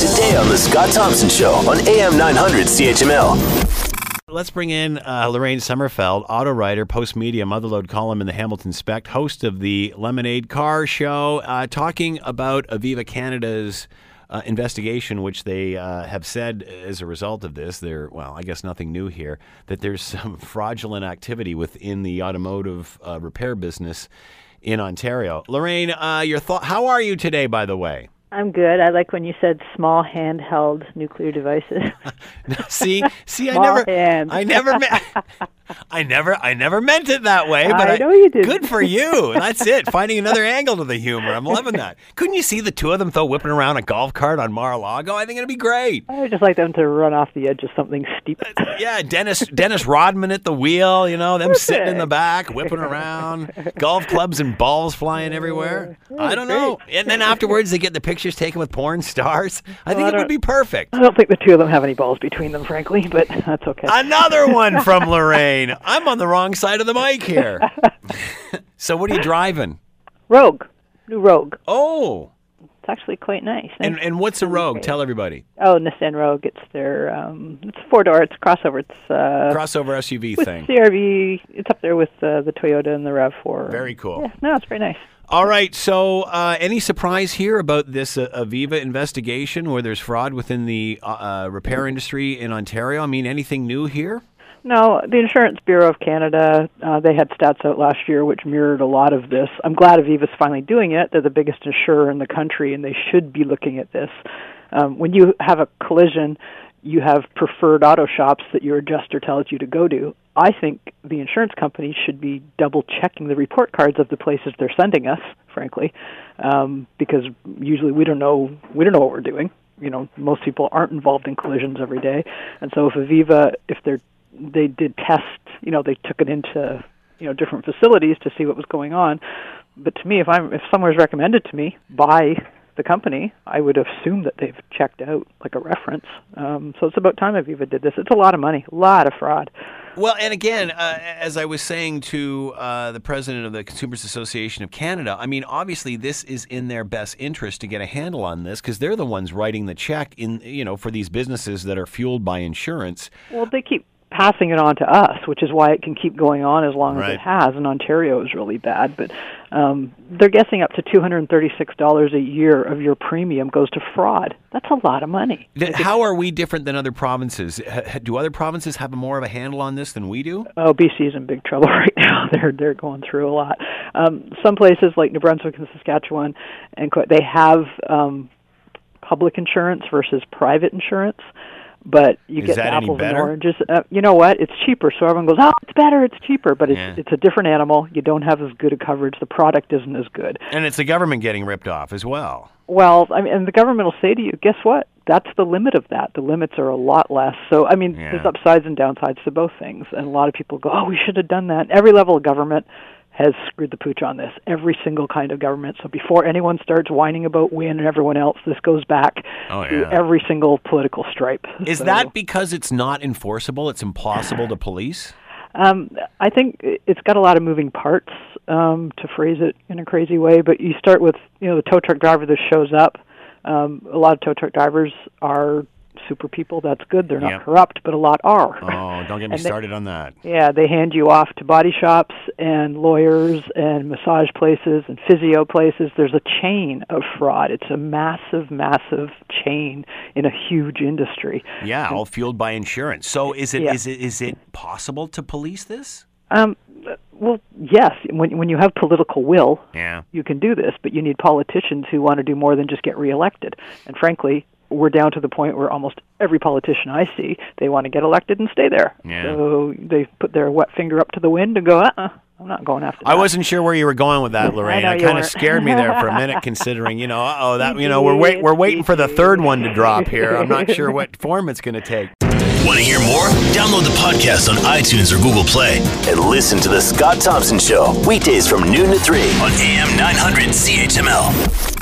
today on The Scott Thompson Show on AM 900 CHML. Let's bring in uh, Lorraine Sommerfeld, auto writer, Postmedia, motherload column in the Hamilton Spect, host of the Lemonade Car Show, uh, talking about Aviva Canada's uh, investigation, which they uh, have said as a result of this, there, well, I guess nothing new here, that there's some fraudulent activity within the automotive uh, repair business in Ontario. Lorraine, uh, your thought? How are you today, by the way? I'm good. I like when you said small handheld nuclear devices. see, see, I never, hands. I never, me- I never, I never meant it that way. But I know you didn't. Good for you. That's it. Finding another angle to the humor. I'm loving that. Couldn't you see the two of them though whipping around a golf cart on Mar-a-Lago? I think it'd be great. I would just like them to run off the edge of something steep. Uh, yeah, Dennis, Dennis Rodman at the wheel. You know them sitting in the back whipping around, golf clubs and balls flying everywhere. I don't know. And then afterwards they get the pictures taken with porn stars. I think I it would be perfect. I don't think the two of them have any balls between them, frankly, but that's okay. Another one from Lorraine. I'm on the wrong side of the mic here. so what are you driving? Rogue, new Rogue. Oh, It's actually quite nice. and Nice. and what's a Rogue? Tell everybody. oh, Nissan Rogue. It's their um, it's four door. It's a crossover. It's uh, Crossover SUV with thing. CRV. It's up there with uh, the Toyota and the Rav Four. Very cool. Yeah, no, it's very nice. All right. So, uh, any surprise here about this uh, Aviva investigation, where there's fraud within the uh, uh, repair industry in Ontario? I mean, anything new here? No, the Insurance Bureau of Canada, uh, they had stats out last year which mirrored a lot of this. I'm glad Aviva's finally doing it. They're the biggest insurer in the country, and they should be looking at this. Um, when you have a collision, you have preferred auto shops that your adjuster tells you to go to. I think the insurance companies should be double checking the report cards of the places they're sending us, frankly, um, because usually we don't know we don't know what we're doing. You know, most people aren't involved in collisions every day, and so if Aviva, if they're they did test, you know, they took it into you know different facilities to see what was going on. But to me, if I'm if someone's recommended to me by the company, I would assume that they've checked out like a reference. Um, so it's about time Aviva did this. It's a lot of money, a lot of fraud. Well, and again, uh, as I was saying to uh, the president of the Consumers Association of Canada, I mean, obviously, this is in their best interest to get a handle on this because they're the ones writing the check in, you know, for these businesses that are fueled by insurance. Well, they keep passing it on to us, which is why it can keep going on as long as it has. And Ontario is really bad, but um, they're guessing up to two hundred and thirty-six dollars a year of your premium goes to fraud. That's a lot of money. Th- How are we different than other provinces? Do other provinces have more of a handle on this than we do? Oh, BC is in big trouble right now. They're they're going through a lot. Um, some places like New Brunswick and Saskatchewan, and they have um, public insurance versus private insurance. But you Is get apples and oranges. Uh, you know what? It's cheaper, so everyone goes, "Oh, it's better. It's cheaper." But it's Yeah. it's a different animal. You don't have as good a coverage. The product isn't as good. And it's the government getting ripped off as well. Well, I mean, and the government will say to you, "Guess what? That's the limit of that. The limits are a lot less." So, I mean, Yeah. there's upsides and downsides to both things. And a lot of people go, "Oh, we should have done that." Every level of government has screwed the pooch on this. Every single kind of government. So before anyone starts whining about Wynne and everyone else, this goes back Oh, to every single political stripe. Is So, that because it's not enforceable? It's impossible to police? Um, I think it's got a lot of moving parts, um, to phrase it in a crazy way. But you start with, you know, the tow truck driver that shows up. Um, a lot of tow truck drivers are super people. That's good. They're not Yep. corrupt, but a lot are. Oh, don't get me And they- started on that. Yeah, they hand you off to body shops and lawyers and massage places and physio places. There's a chain of fraud. It's a massive, massive chain in a huge industry. Yeah, all fueled by insurance. So is it Yeah. is it is it possible to police this? Um, well, yes. When when you have political will, Yeah. you can do this, but you need politicians who want to do more than just get reelected. And frankly, we're down to the point where almost every politician I see, they want to get elected and stay there. Yeah. So they put their wet finger up to the wind and go, uh-uh, I'm not going after that. I wasn't sure where you were going with that, Lorraine. know It kind of scared me there for a minute, considering you know, uh oh, that you know, we're wait, we're waiting for the third one to drop here. I'm not sure what form it's going to take. Want to hear more? Download the podcast on iTunes or Google Play and listen to The Scott Thompson Show weekdays from noon to 3 on AM 900 CHML.